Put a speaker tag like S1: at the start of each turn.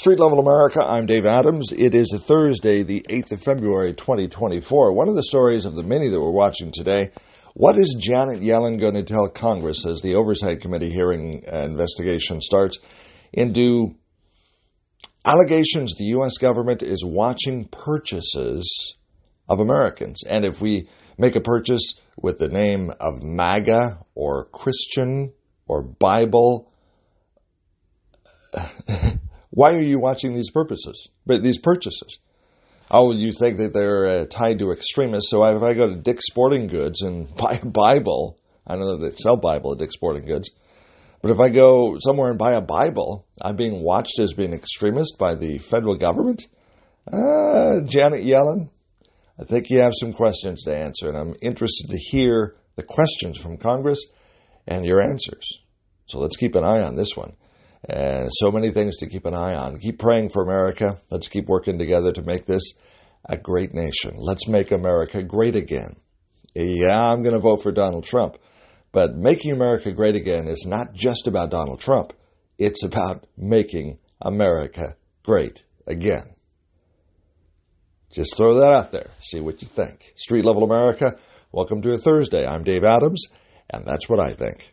S1: Street Level America, I'm Dave Adams. It is a Thursday, the 8th of February, 2024. One of the stories of the many that we're watching today what is Janet Yellen going to tell Congress as the Oversight Committee hearing uh, investigation starts into allegations the U.S. government is watching purchases of Americans? And if we make a purchase with the name of MAGA or Christian or Bible, why are you watching these purposes? But these purchases? oh, you think that they're uh, tied to extremists. So if I go to Dick's Sporting Goods and buy a Bible, I don't know that they sell Bible at Dick's Sporting Goods, but if I go somewhere and buy a Bible, I'm being watched as being extremist by the federal government. Uh, Janet Yellen, I think you have some questions to answer, and I'm interested to hear the questions from Congress and your answers. So let's keep an eye on this one. And so many things to keep an eye on. Keep praying for America. Let's keep working together to make this a great nation. Let's make America great again. Yeah, I'm going to vote for Donald Trump. But making America great again is not just about Donald Trump. It's about making America great again. Just throw that out there. See what you think. Street Level America, welcome to a Thursday. I'm Dave Adams, and that's what I think.